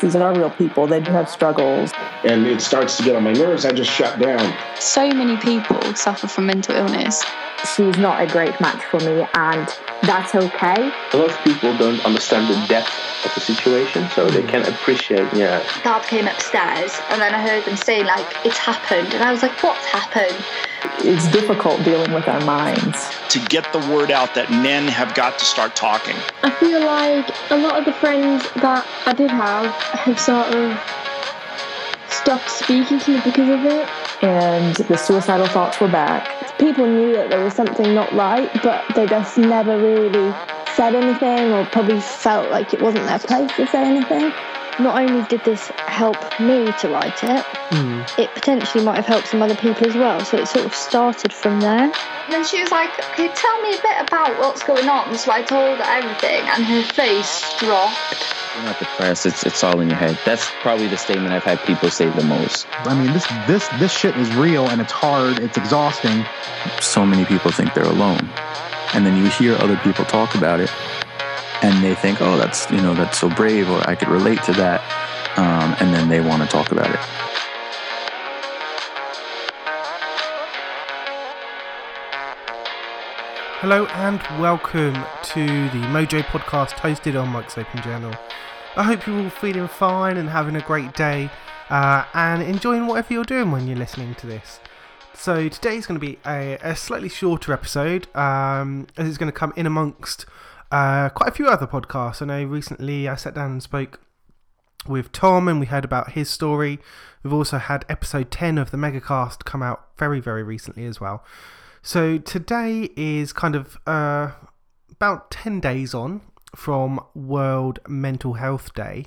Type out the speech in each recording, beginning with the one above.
These are real people. They do have struggles. And it starts to get on my nerves. I just shut down. So many people suffer from mental illness. She's not a great match for me, and that's okay. A lot of people don't understand the depth of the situation, so they can't appreciate, yeah. Dad came upstairs, and then I heard them saying, like, it's happened. And I was like, what's happened? It's difficult dealing with our minds. To get the word out that men have got to start talking. I feel like a lot of the friends that I did have have sort of stopped speaking to me because of it. And the suicidal thoughts were back. People knew that there was something not right, but they just never really said anything or probably felt like it wasn't their place to say anything. Not only did this help me to write it, mm. it potentially might have helped some other people as well. So it sort of started from there. And then she was like, "Okay, tell me a bit about what's going on?" So I told her everything, and her face dropped. You're not depressed. It's it's all in your head. That's probably the statement I've had people say the most. I mean, this this this shit is real, and it's hard. It's exhausting. So many people think they're alone, and then you hear other people talk about it, and they think, oh, that's you know that's so brave, or I could relate to that, um, and then they want to talk about it. Hello and welcome to the Mojo podcast hosted on Mike's Open Journal. I hope you're all feeling fine and having a great day uh, and enjoying whatever you're doing when you're listening to this. So today is going to be a, a slightly shorter episode um, as it's going to come in amongst uh, quite a few other podcasts. I know recently I sat down and spoke with Tom and we heard about his story. We've also had episode 10 of the Megacast come out very, very recently as well. So today is kind of uh, about 10 days on from World Mental Health Day.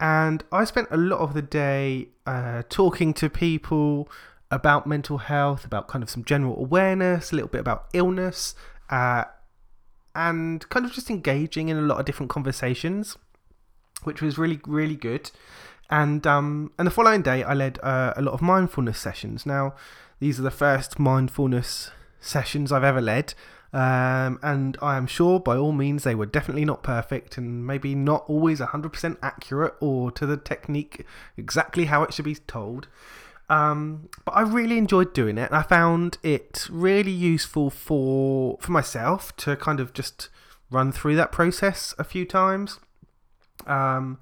And I spent a lot of the day uh, talking to people about mental health, about kind of some general awareness, a little bit about illness, uh, and kind of just engaging in a lot of different conversations, which was really, really good. And um, and the following day, I led uh, a lot of mindfulness sessions. Now, these are the first mindfulness sessions I've ever led. Um, and I am sure by all means they were definitely not perfect and maybe not always 100% accurate or to the technique exactly how it should be told. Um, but I really enjoyed doing it, and I found it really useful for for myself to kind of just run through that process a few times, um,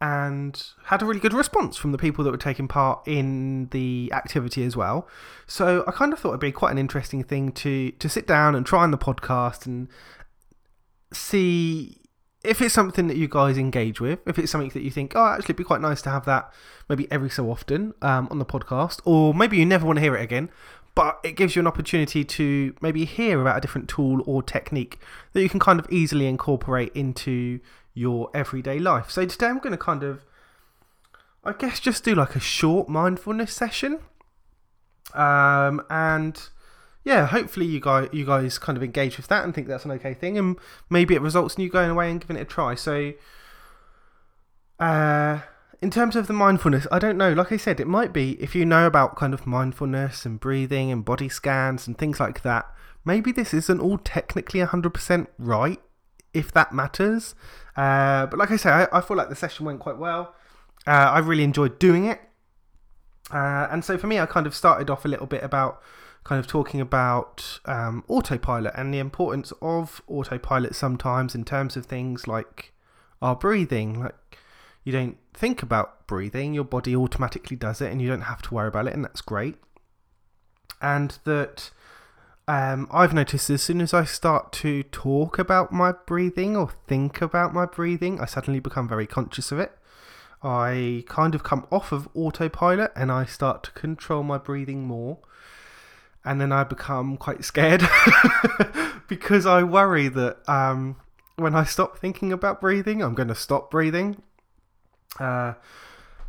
and had a really good response from the people that were taking part in the activity as well. So I kind of thought it'd be quite an interesting thing to to sit down and try on the podcast and see if it's something that you guys engage with, if it's something that you think, oh, actually, it'd be quite nice to have that maybe every so often um, on the podcast, or maybe you never want to hear it again, but it gives you an opportunity to maybe hear about a different tool or technique that you can kind of easily incorporate into your everyday life. So today I'm going to kind of, I guess, just do like a short mindfulness session. Um, and yeah, hopefully you guys you guys kind of engage with that and think that's an okay thing, and maybe it results in you going away and giving it a try. So, uh, in terms of the mindfulness, I don't know. Like I said, it might be if you know about kind of mindfulness and breathing and body scans and things like that. Maybe this isn't all technically 100% right, if that matters. Uh, but like I say, I, I, feel like the session went quite well. Uh, I really enjoyed doing it. Uh, and so for me, I kind of started off a little bit about kind of talking about um, autopilot and the importance of autopilot sometimes in terms of things like our breathing. Like, you don't think about breathing, your body automatically does it, and you don't have to worry about it, and that's great. And that um, I've noticed as soon as I start to talk about my breathing or think about my breathing, I suddenly become very conscious of it. I kind of come off of autopilot and I start to control my breathing more and then I become quite scared because I worry that um, when I stop thinking about breathing, I'm going to stop breathing. Uh,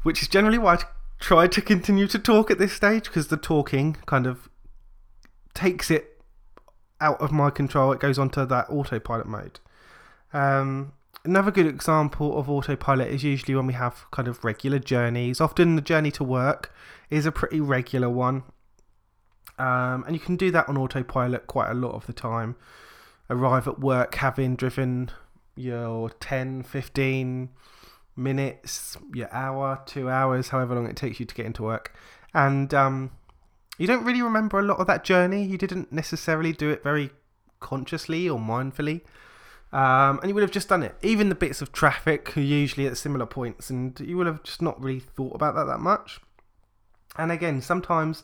which is generally why I try to continue to talk at this stage because the talking kind of takes it out of my control. It goes onto that autopilot mode. Um, another good example of autopilot is usually when we have kind of regular journeys. Often the journey to work is a pretty regular one um, and you can do that on autopilot quite a lot of the time. Arrive at work having driven your 10, 15, minutes, your hour, two hours, however long it takes you to get into work. And um, you don't really remember a lot of that journey. You didn't necessarily do it very consciously or mindfully. Um, and you would have just done it. Even the bits of traffic are usually at similar points, and you would have just not really thought about that that much. And again, sometimes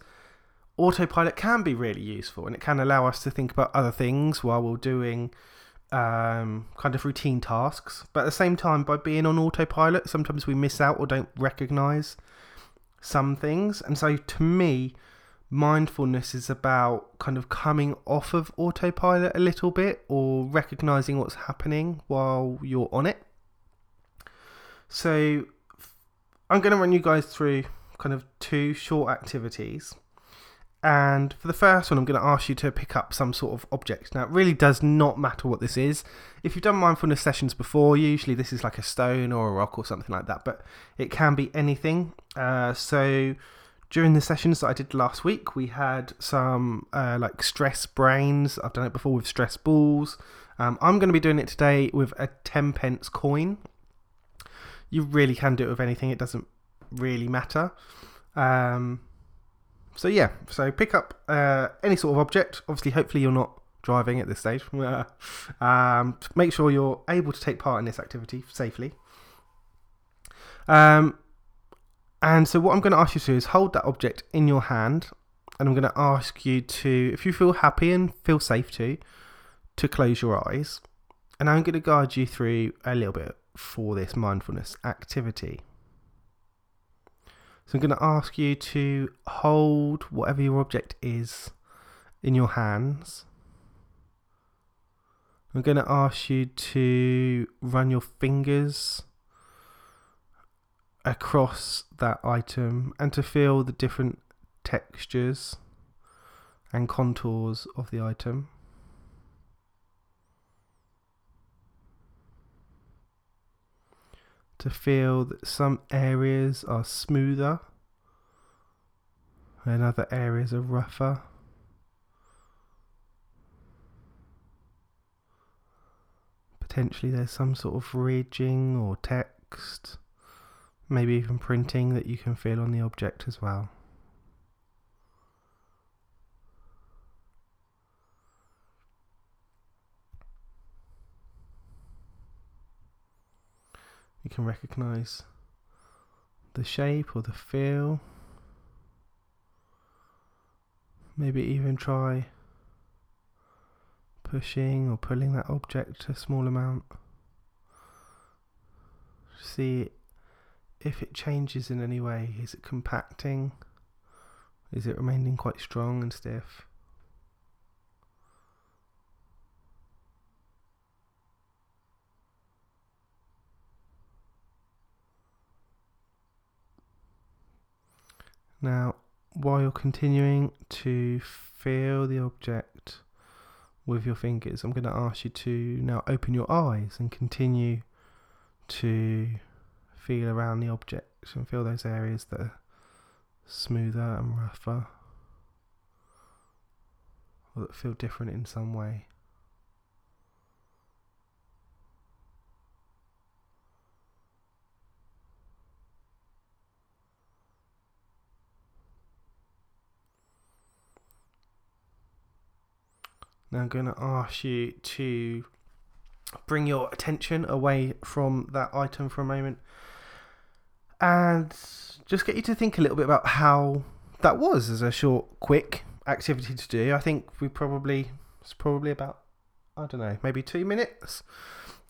autopilot can be really useful and it can allow us to think about other things while we're doing um, kind of routine tasks. But at the same time, by being on autopilot, sometimes we miss out or don't recognize some things. And so to me, mindfulness is about kind of coming off of autopilot a little bit or recognizing what's happening while you're on it. So I'm going to run you guys through kind of two short activities. And for the first one, I'm going to ask you to pick up some sort of object. Now, it really does not matter what this is. If you've done mindfulness sessions before, usually this is like a stone or a rock or something like that, but it can be anything. Uh, so, during the sessions that I did last week, we had some uh, like stress brains. I've done it before with stress balls. Um, I'm going to be doing it today with a 10 pence coin. You really can do it with anything, it doesn't really matter. Um, so yeah, so pick up uh, any sort of object. Obviously, hopefully you're not driving at this stage. um, make sure you're able to take part in this activity safely. Um, and so what I'm going to ask you to do is hold that object in your hand, and I'm going to ask you to, if you feel happy and feel safe to, to close your eyes. And I'm going to guide you through a little bit for this mindfulness activity. So I'm going to ask you to hold whatever your object is in your hands. I'm going to ask you to run your fingers across that item and to feel the different textures and contours of the item. To feel that some areas are smoother and other areas are rougher. Potentially, there's some sort of ridging or text, maybe even printing that you can feel on the object as well. You can recognize the shape or the feel. Maybe even try pushing or pulling that object a small amount. See if it changes in any way. Is it compacting? Is it remaining quite strong and stiff? Now, while you're continuing to feel the object with your fingers, I'm going to ask you to now open your eyes and continue to feel around the object and feel those areas that are smoother and rougher or that feel different in some way. Now I'm going to ask you to bring your attention away from that item for a moment and just get you to think a little bit about how that was as a short, quick activity to do. I think we probably, it's probably about, I don't know, maybe two minutes.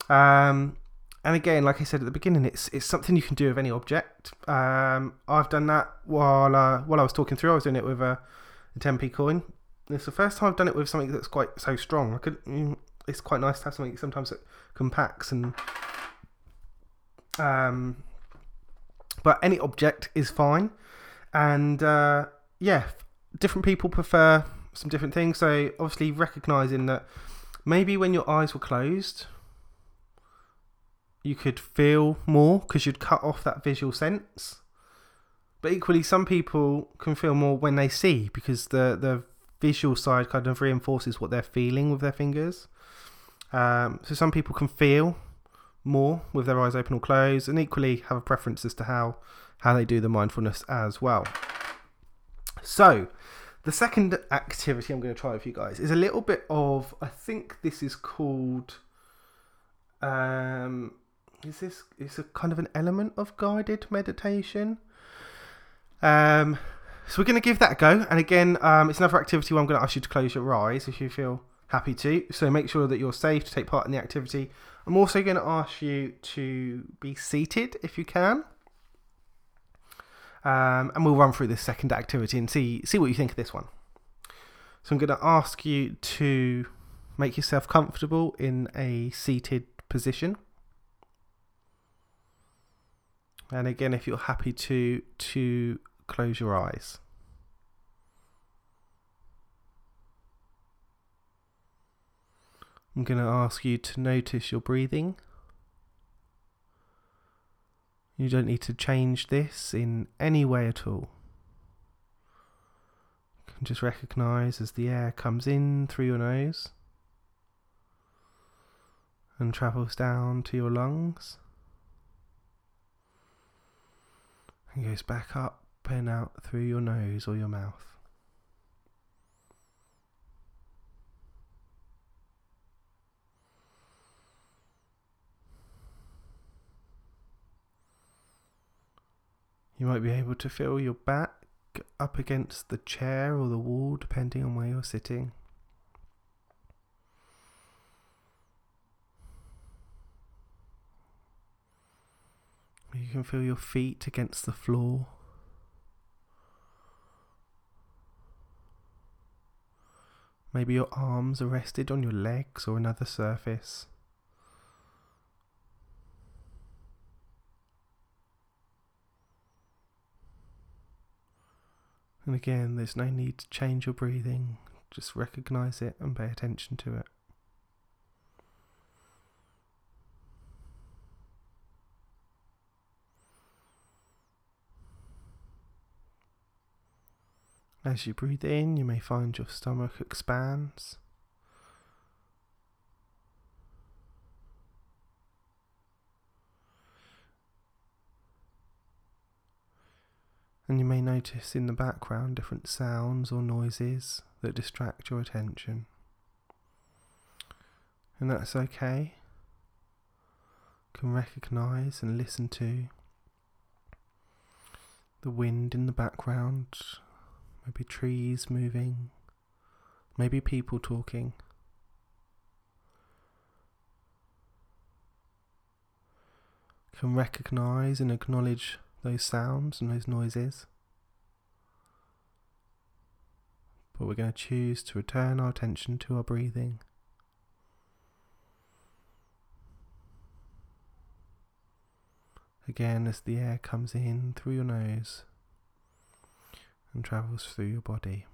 Um, and again, like I said at the beginning, it's it's something you can do with any object. Um, I've done that while uh, while I was talking through. I was doing it with a, a 10p coin it's the first time I've done it with something that's quite so strong. I could. It's quite nice to have something sometimes that compacts and. Um, but any object is fine, and uh, yeah, different people prefer some different things. So obviously recognizing that maybe when your eyes were closed, you could feel more because you'd cut off that visual sense. But equally, some people can feel more when they see because the the visual side kind of reinforces what they're feeling with their fingers. Um, so some people can feel more with their eyes open or closed, and equally have a preference as to how how they do the mindfulness as well. So, the second activity I'm going to try with you guys is a little bit of I think this is called um is this it's a kind of an element of guided meditation. Um so we're going to give that a go and again um it's another activity where I'm going to ask you to close your eyes if you feel happy to. So make sure that you're safe to take part in the activity. I'm also going to ask you to be seated if you can. Um, and we'll run through this second activity and see see what you think of this one. So I'm going to ask you to make yourself comfortable in a seated position. And again, if you're happy to to close your eyes. I'm going to ask you to notice your breathing. You don't need to change this in any way at all. You can just recognize as the air comes in through your nose and travels down to your lungs and goes back up and out through your nose or your mouth. You might be able to feel your back up against the chair or the wall, depending on where you're sitting. You can feel your feet against the floor. Maybe your arms are rested on your legs or another surface. And again, there's no need to change your breathing, just recognize it and pay attention to it. As you breathe in, you may find your stomach expands. And you may notice in the background different sounds or noises that distract your attention. And that's okay. You can recognize and listen to the wind in the background, maybe trees moving, maybe people talking. Can recognize and acknowledge those sounds and those noises. But we're going to choose to return our attention to our breathing. Again, as the air comes in through your nose and travels through your body.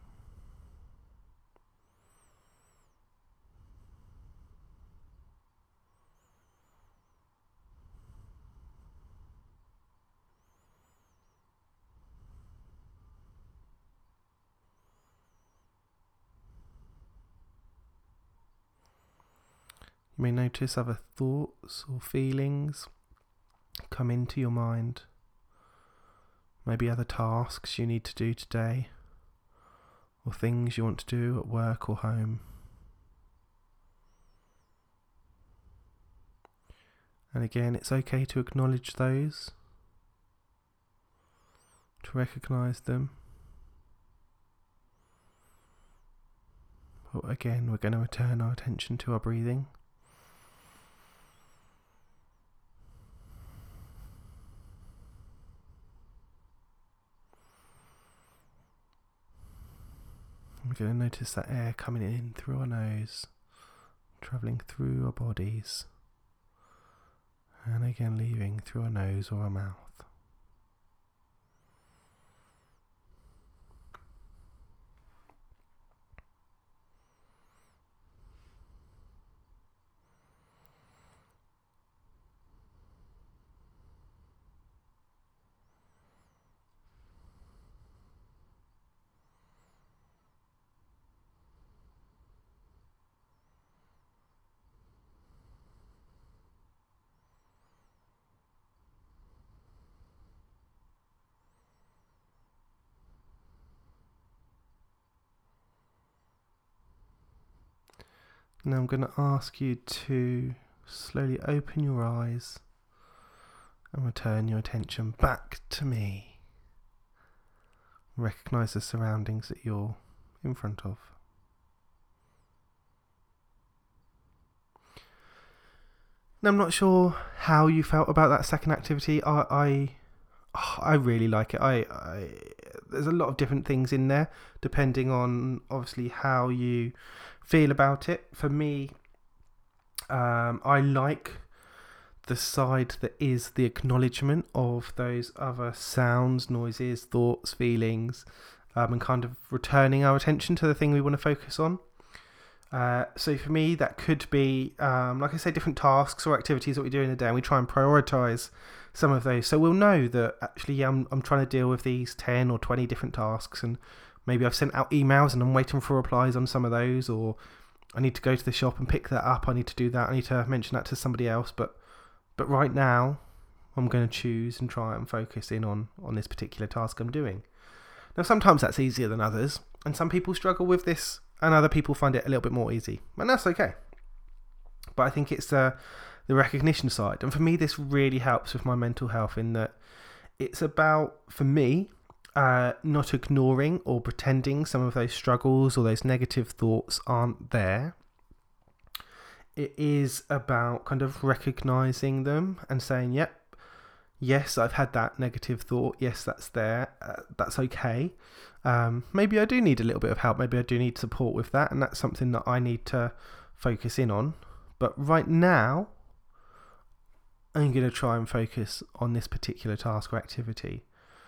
You may notice other thoughts or feelings come into your mind. Maybe other tasks you need to do today, or things you want to do at work or home. And again, it's okay to acknowledge those, to recognize them. But again, we're going to return our attention to our breathing. We're going to notice that air coming in through our nose, travelling through our bodies, and again leaving through our nose or our mouth. Now I'm going to ask you to slowly open your eyes and return your attention back to me. Recognize the surroundings that you're in front of. Now, I'm not sure how you felt about that second activity. I, I, I really like it. I, I, there's a lot of different things in there, depending on obviously how you feel about it. For me, um, I like the side that is the acknowledgement of those other sounds, noises, thoughts, feelings, um, and kind of returning our attention to the thing we want to focus on. Uh, so for me, that could be, um, like I say, different tasks or activities that we do in a day, and we try and prioritize some of those. So we'll know that actually, yeah, I'm, I'm trying to deal with these 10 or 20 different tasks, and maybe I've sent out emails and I'm waiting for replies on some of those, or I need to go to the shop and pick that up. I need to do that. I need to mention that to somebody else. But but right now, I'm going to choose and try and focus in on on this particular task I'm doing. Now, sometimes that's easier than others, and some people struggle with this, and other people find it a little bit more easy, and that's okay. But I think it's uh, the recognition side, and for me, this really helps with my mental health in that it's about for me uh, not ignoring or pretending some of those struggles or those negative thoughts aren't there. It is about kind of recognizing them and saying, yep, yes, I've had that negative thought. Yes, that's there. Uh, that's okay. Um, maybe I do need a little bit of help. Maybe I do need support with that. And that's something that I need to focus in on. But right now, I'm going to try and focus on this particular task or activity.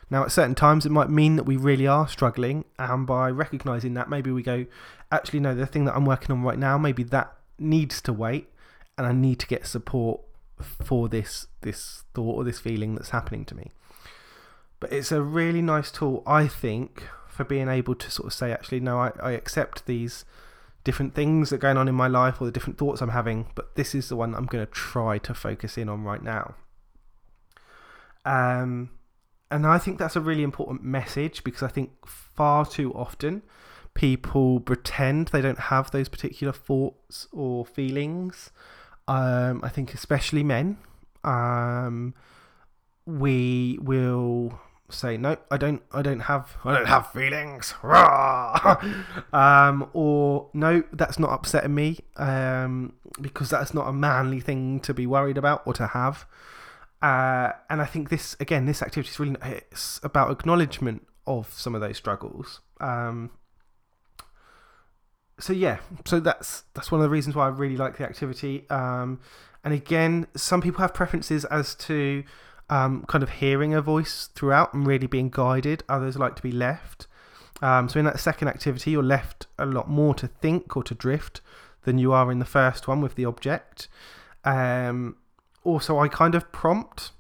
Now, at certain times, it might mean that we really are struggling, and by recognizing that, maybe we go, actually, no, the thing that I'm working on right now, maybe that needs to wait, and I need to get support for this this thought or this feeling that's happening to me. But it's a really nice tool, I think, for being able to sort of say, actually, no, I, I accept these different things that are going on in my life or the different thoughts I'm having, but this is the one I'm going to try to focus in on right now. Um, and I think that's a really important message because I think far too often people pretend they don't have those particular thoughts or feelings. Um, I think especially men, um, we will say no, I don't, I don't have, I don't have feelings, um, or no, that's not upsetting me, um, because that's not a manly thing to be worried about or to have. Uh, and I think this again, this activity is really it's about acknowledgement of some of those struggles. Um, so yeah, so that's that's one of the reasons why I really like the activity. Um, and again, some people have preferences as to um, kind of hearing a voice throughout and really being guided. Others like to be left. Um, so in that second activity, you're left a lot more to think or to drift than you are in the first one with the object. Um, also, I kind of prompt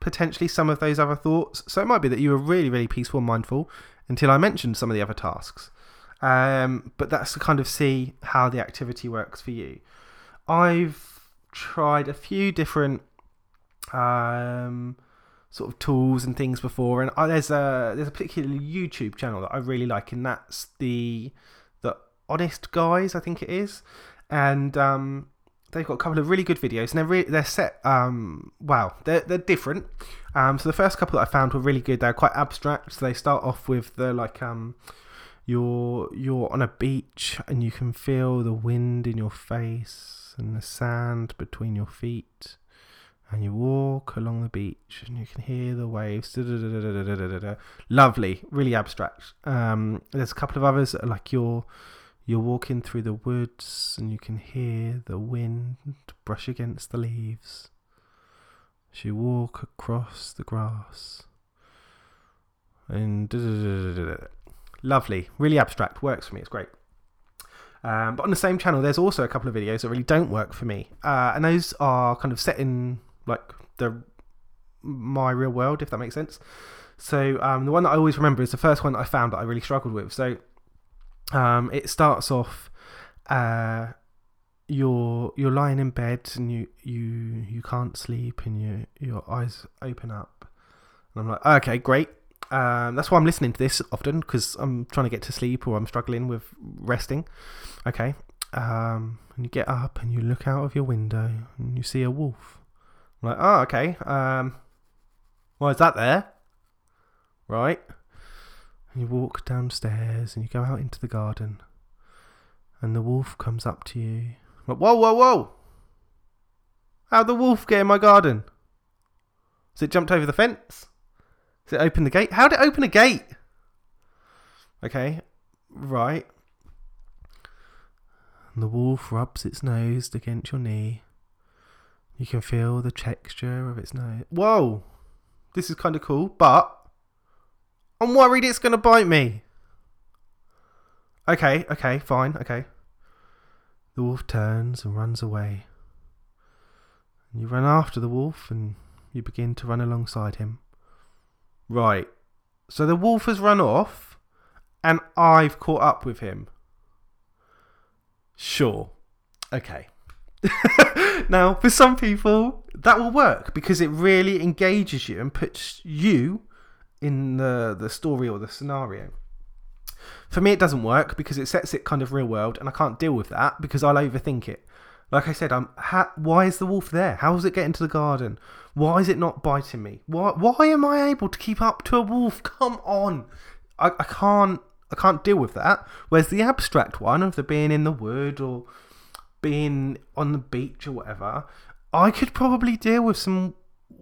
potentially some of those other thoughts. So it might be that you were really, really peaceful and mindful until I mentioned some of the other tasks. Um, but that's to kind of see how the activity works for you. I've tried a few different um, sort of tools and things before, and I, there's a there's a particular YouTube channel that I really like, and that's the the Honest Guys, I think it is, and um, they've got a couple of really good videos, and they're re- they're set. Um, wow, they're they're different. Um, so the first couple that I found were really good. They're quite abstract. So they start off with the like um, you're you're on a beach and you can feel the wind in your face and the sand between your feet. And you walk along the beach and you can hear the waves. Lovely, really abstract. Um, there's a couple of others like you're you're walking through the woods and you can hear the wind brush against the leaves as you walk across the grass. And lovely, really abstract, works for me, it's great. Um, but on the same channel, there's also a couple of videos that really don't work for me, uh, and those are kind of set in like the my real world, if that makes sense. So um, the one that I always remember is the first one that I found that I really struggled with. So um, it starts off, uh, you're you're lying in bed and you you you can't sleep and you your eyes open up, and I'm like, okay, great. Um, that's why I'm listening to this often because I'm trying to get to sleep or I'm struggling with resting. Okay, um, and you get up and you look out of your window and you see a wolf. I'm like, oh, okay. Um, why is that there? Right. And you walk downstairs and you go out into the garden, and the wolf comes up to you. Whoa, whoa, whoa! How'd the wolf get in my garden? Has it jumped over the fence? Has it opened the gate? How'd it open a gate? Okay, right. And the wolf rubs its nose against your knee. You can feel the texture of its nose. Whoa! This is kind of cool, but I'm worried it's going to bite me. Okay, okay, fine, okay. The wolf turns and runs away. You run after the wolf and you begin to run alongside him. Right. So the wolf has run off and I've caught up with him. Sure. Okay. now, for some people, that will work because it really engages you and puts you in the, the story or the scenario. For me, it doesn't work because it sets it kind of real world, and I can't deal with that because I'll overthink it. Like I said, I'm. Ha- why is the wolf there? How does it getting to the garden? Why is it not biting me? Why? Why am I able to keep up to a wolf? Come on, I, I can't. I can't deal with that. Whereas the abstract one of the being in the wood or being on the beach or whatever, I could probably deal with some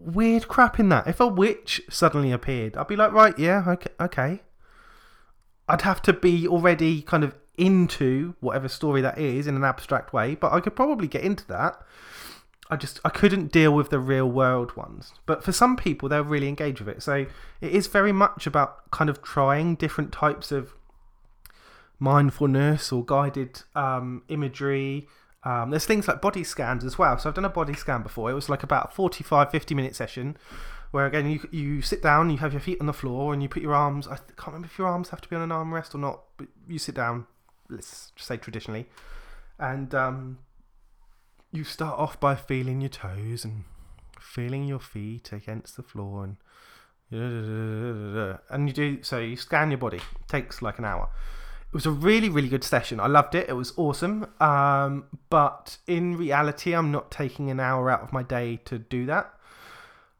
weird crap in that. If a witch suddenly appeared, I'd be like, right, yeah, okay, okay. I'd have to be already kind of into whatever story that is in an abstract way, but I could probably get into that. I just I couldn't deal with the real world ones. But for some people they'll really engage with it. So it is very much about kind of trying different types of mindfulness or guided um, imagery. Um, there's things like body scans as well. So I've done a body scan before. It was like about a 45, 50 minute session where again you you sit down, you have your feet on the floor, and you put your arms. I can't remember if your arms have to be on an armrest or not, but you sit down. Let's say traditionally, and um, you start off by feeling your toes and feeling your feet against the floor, and and you do so. You scan your body. It takes like an hour. It was a really, really good session. I loved it. It was awesome. Um, but in reality, I'm not taking an hour out of my day to do that.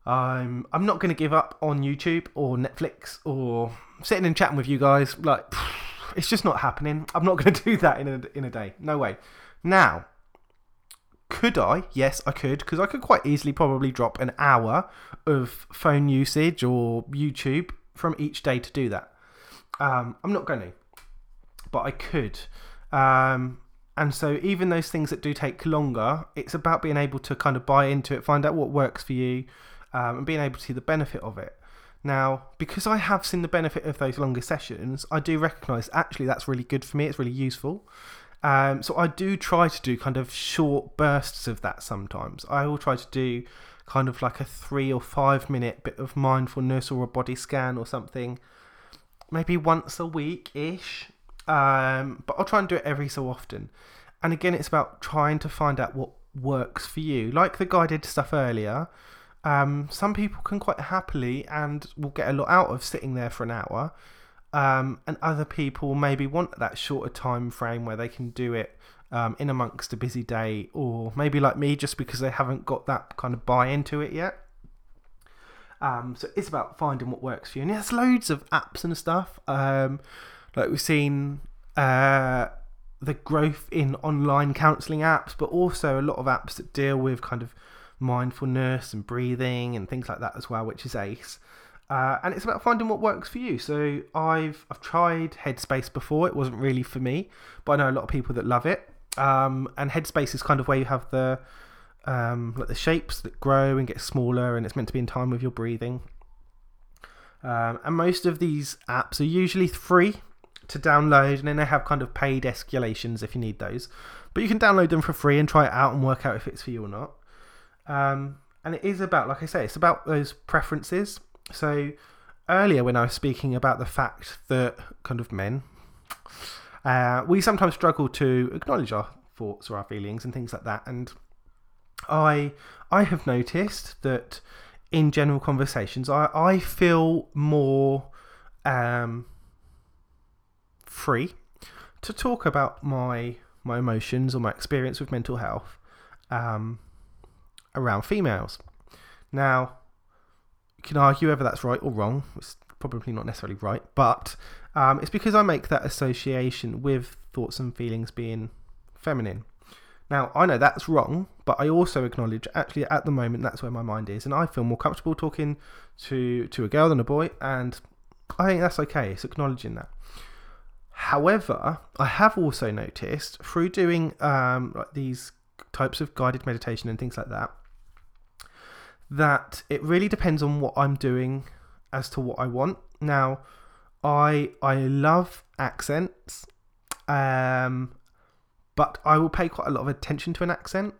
I'm I'm not going to give up on YouTube or Netflix or sitting and chatting with you guys. Like, it's just not happening. I'm not going to do that in a in a day. No way. Now, could I? Yes, I could because I could quite easily probably drop an hour of phone usage or YouTube from each day to do that. Um, I'm not going to, but I could. Um, and so, even those things that do take longer, it's about being able to kind of buy into it, find out what works for you, um, and being able to see the benefit of it. Now, because I have seen the benefit of those longer sessions, I do recognise actually that's really good for me. It's really useful. Um, so I do try to do kind of short bursts of that sometimes. I will try to do kind of like a three or five minute bit of mindfulness or a body scan or something, maybe once a week ish. Um, but I'll try and do it every so often. And again, it's about trying to find out what works for you. Like the guided stuff earlier, um, some people can quite happily and will get a lot out of sitting there for an hour. Um, and other people maybe want that shorter time frame where they can do it um, in amongst a busy day, or maybe like me, just because they haven't got that kind of buy into it yet. Um, so it's about finding what works for you. And there's loads of apps and stuff. Um, like we've seen uh, the growth in online counselling apps, but also a lot of apps that deal with kind of mindfulness and breathing and things like that as well, which is ace. Uh, and it's about finding what works for you. So I've I've tried Headspace before. It wasn't really for me, but I know a lot of people that love it. Um, and Headspace is kind of where you have the um, like the shapes that grow and get smaller, and it's meant to be in time with your breathing. Um, and most of these apps are usually free to download, and then they have kind of paid escalations if you need those. But you can download them for free and try it out and work out if it's for you or not. Um, and it is about, like I say, it's about those preferences. So earlier, when I was speaking about the fact that kind of men, uh, we sometimes struggle to acknowledge our thoughts or our feelings and things like that. And I, I have noticed that in general conversations, I, I feel more um, free to talk about my my emotions or my experience with mental health um, around females. Now, you can argue whether that's right or wrong. It's probably not necessarily right, but um, it's because I make that association with thoughts and feelings being feminine. Now, I know that's wrong, but I also acknowledge actually at the moment that's where my mind is, and I feel more comfortable talking to, to a girl than a boy, and I think that's okay. It's acknowledging that. However, I have also noticed through doing um, like these types of guided meditation and things like that, that it really depends on what I'm doing as to what I want. Now, I I love accents, um, but I will pay quite a lot of attention to an accent.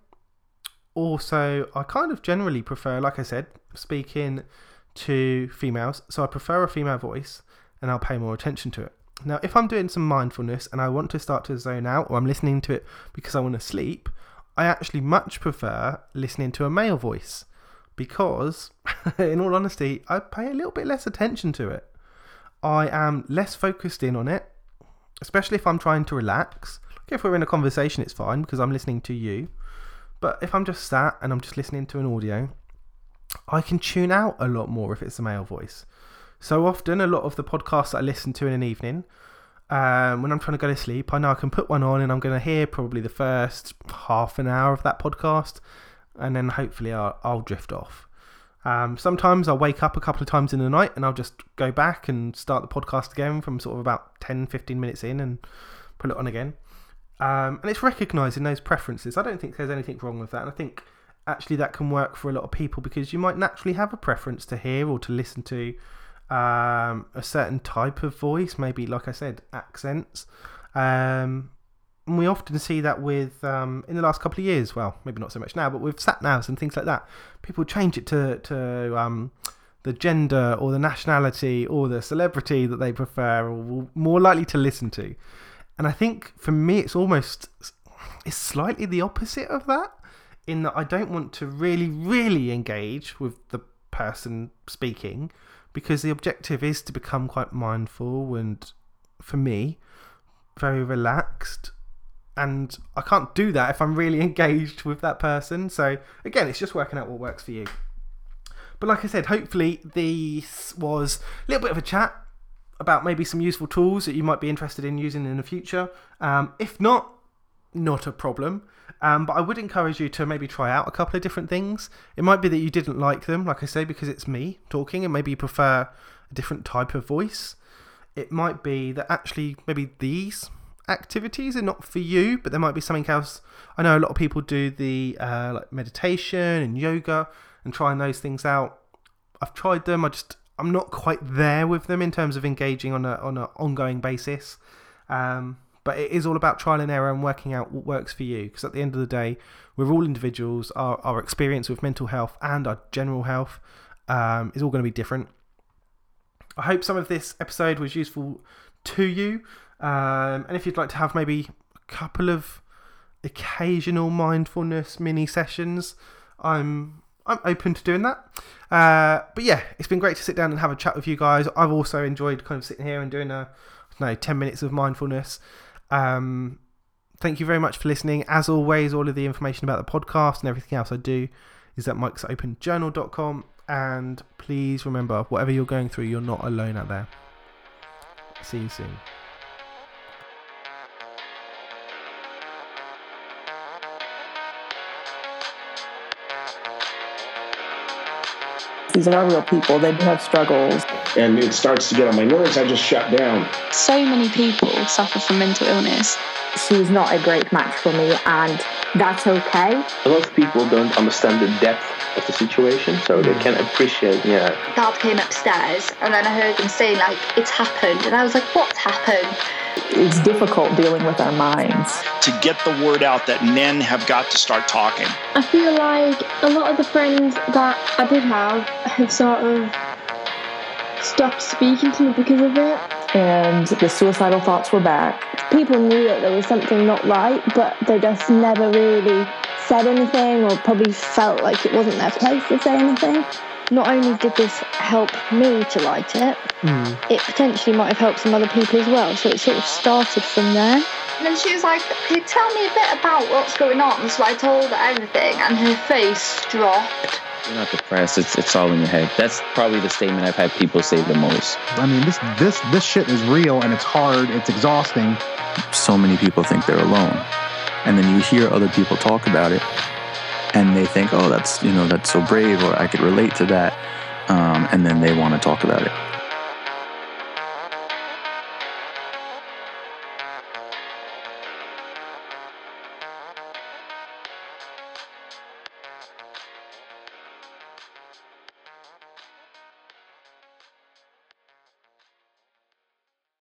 Also, I kind of generally prefer, like I said, speaking to females. So I prefer a female voice, and I'll pay more attention to it. Now, if I'm doing some mindfulness and I want to start to zone out, or I'm listening to it because I want to sleep, I actually much prefer listening to a male voice because, in all honesty, I pay a little bit less attention to it. I am less focused in on it, especially if I'm trying to relax. Like if we're in a conversation, it's fine because I'm listening to you. But if I'm just sat and I'm just listening to an audio, I can tune out a lot more if it's a male voice. So often, a lot of the podcasts I listen to in an evening, um, when I'm trying to go to sleep, I know I can put one on and I'm going to hear probably the first half an hour of that podcast, and then hopefully I'll, I'll drift off. Um, sometimes I'll wake up a couple of times in the night and I'll just go back and start the podcast again from sort of about 10 15 minutes in and put it on again. Um, and it's recognizing those preferences. I don't think there's anything wrong with that. And I think actually that can work for a lot of people because you might naturally have a preference to hear or to listen to um, a certain type of voice, maybe, like I said, accents. Um, and we often see that with, um, in the last couple of years, well, maybe not so much now, but with sat navs and things like that. People change it to, to um, the gender or the nationality or the celebrity that they prefer or more likely to listen to. And I think for me, it's almost, it's slightly the opposite of that, in that I don't want to really, really engage with the person speaking because the objective is to become quite mindful and, for me, very relaxed. And I can't do that if I'm really engaged with that person. So, again, it's just working out what works for you. But, like I said, hopefully, this was a little bit of a chat about maybe some useful tools that you might be interested in using in the future. Um, if not, not a problem. Um, but I would encourage you to maybe try out a couple of different things. It might be that you didn't like them, like I say, because it's me talking, and maybe you prefer a different type of voice. It might be that actually maybe these activities are not for you, but there might be something else. I know a lot of people do the uh, like meditation and yoga and trying those things out. I've tried them. I just I'm not quite there with them in terms of engaging on a on an ongoing basis. Um, but it is all about trial and error and working out what works for you. Because at the end of the day, we're all individuals. Our, our experience with mental health and our general health um, is all going to be different. I hope some of this episode was useful to you. Um, and if you'd like to have maybe a couple of occasional mindfulness mini sessions, I'm I'm open to doing that. Uh, but yeah, it's been great to sit down and have a chat with you guys. I've also enjoyed kind of sitting here and doing a no 10 minutes of mindfulness. Um, thank you very much for listening. As always, all of the information about the podcast and everything else I do is at mikesopenjournal.com. And please remember, whatever you're going through, you're not alone out there. See you soon. These are real people. They do have struggles. And it starts to get on my nerves. I just shut down. So many people suffer from mental illness. She's not a great match for me, and that's okay. A lot of people don't understand the depth of the situation, so they can't appreciate, yeah. Dad came upstairs and then I heard him saying, like, it's happened. And I was like, what's happened? It's difficult dealing with our minds. To get the word out that men have got to start talking. I feel like a lot of the friends that I did have have sort of stopped speaking to me because of it. And the suicidal thoughts were back. People knew that there was something not right, but they just never really said anything or probably felt like it wasn't their place to say anything. Not only did this help me to write it, hmm. it potentially might have helped some other people as well. So it sort of started from there. And then she was like, Can you tell me a bit about what's going on? So I told her everything, and her face dropped. You're not depressed. It's it's all in your head. That's probably the statement I've had people say the most. I mean, this this this shit is real and it's hard. It's exhausting. So many people think they're alone, and then you hear other people talk about it, and they think, oh, that's you know that's so brave, or I could relate to that, um, and then they want to talk about it.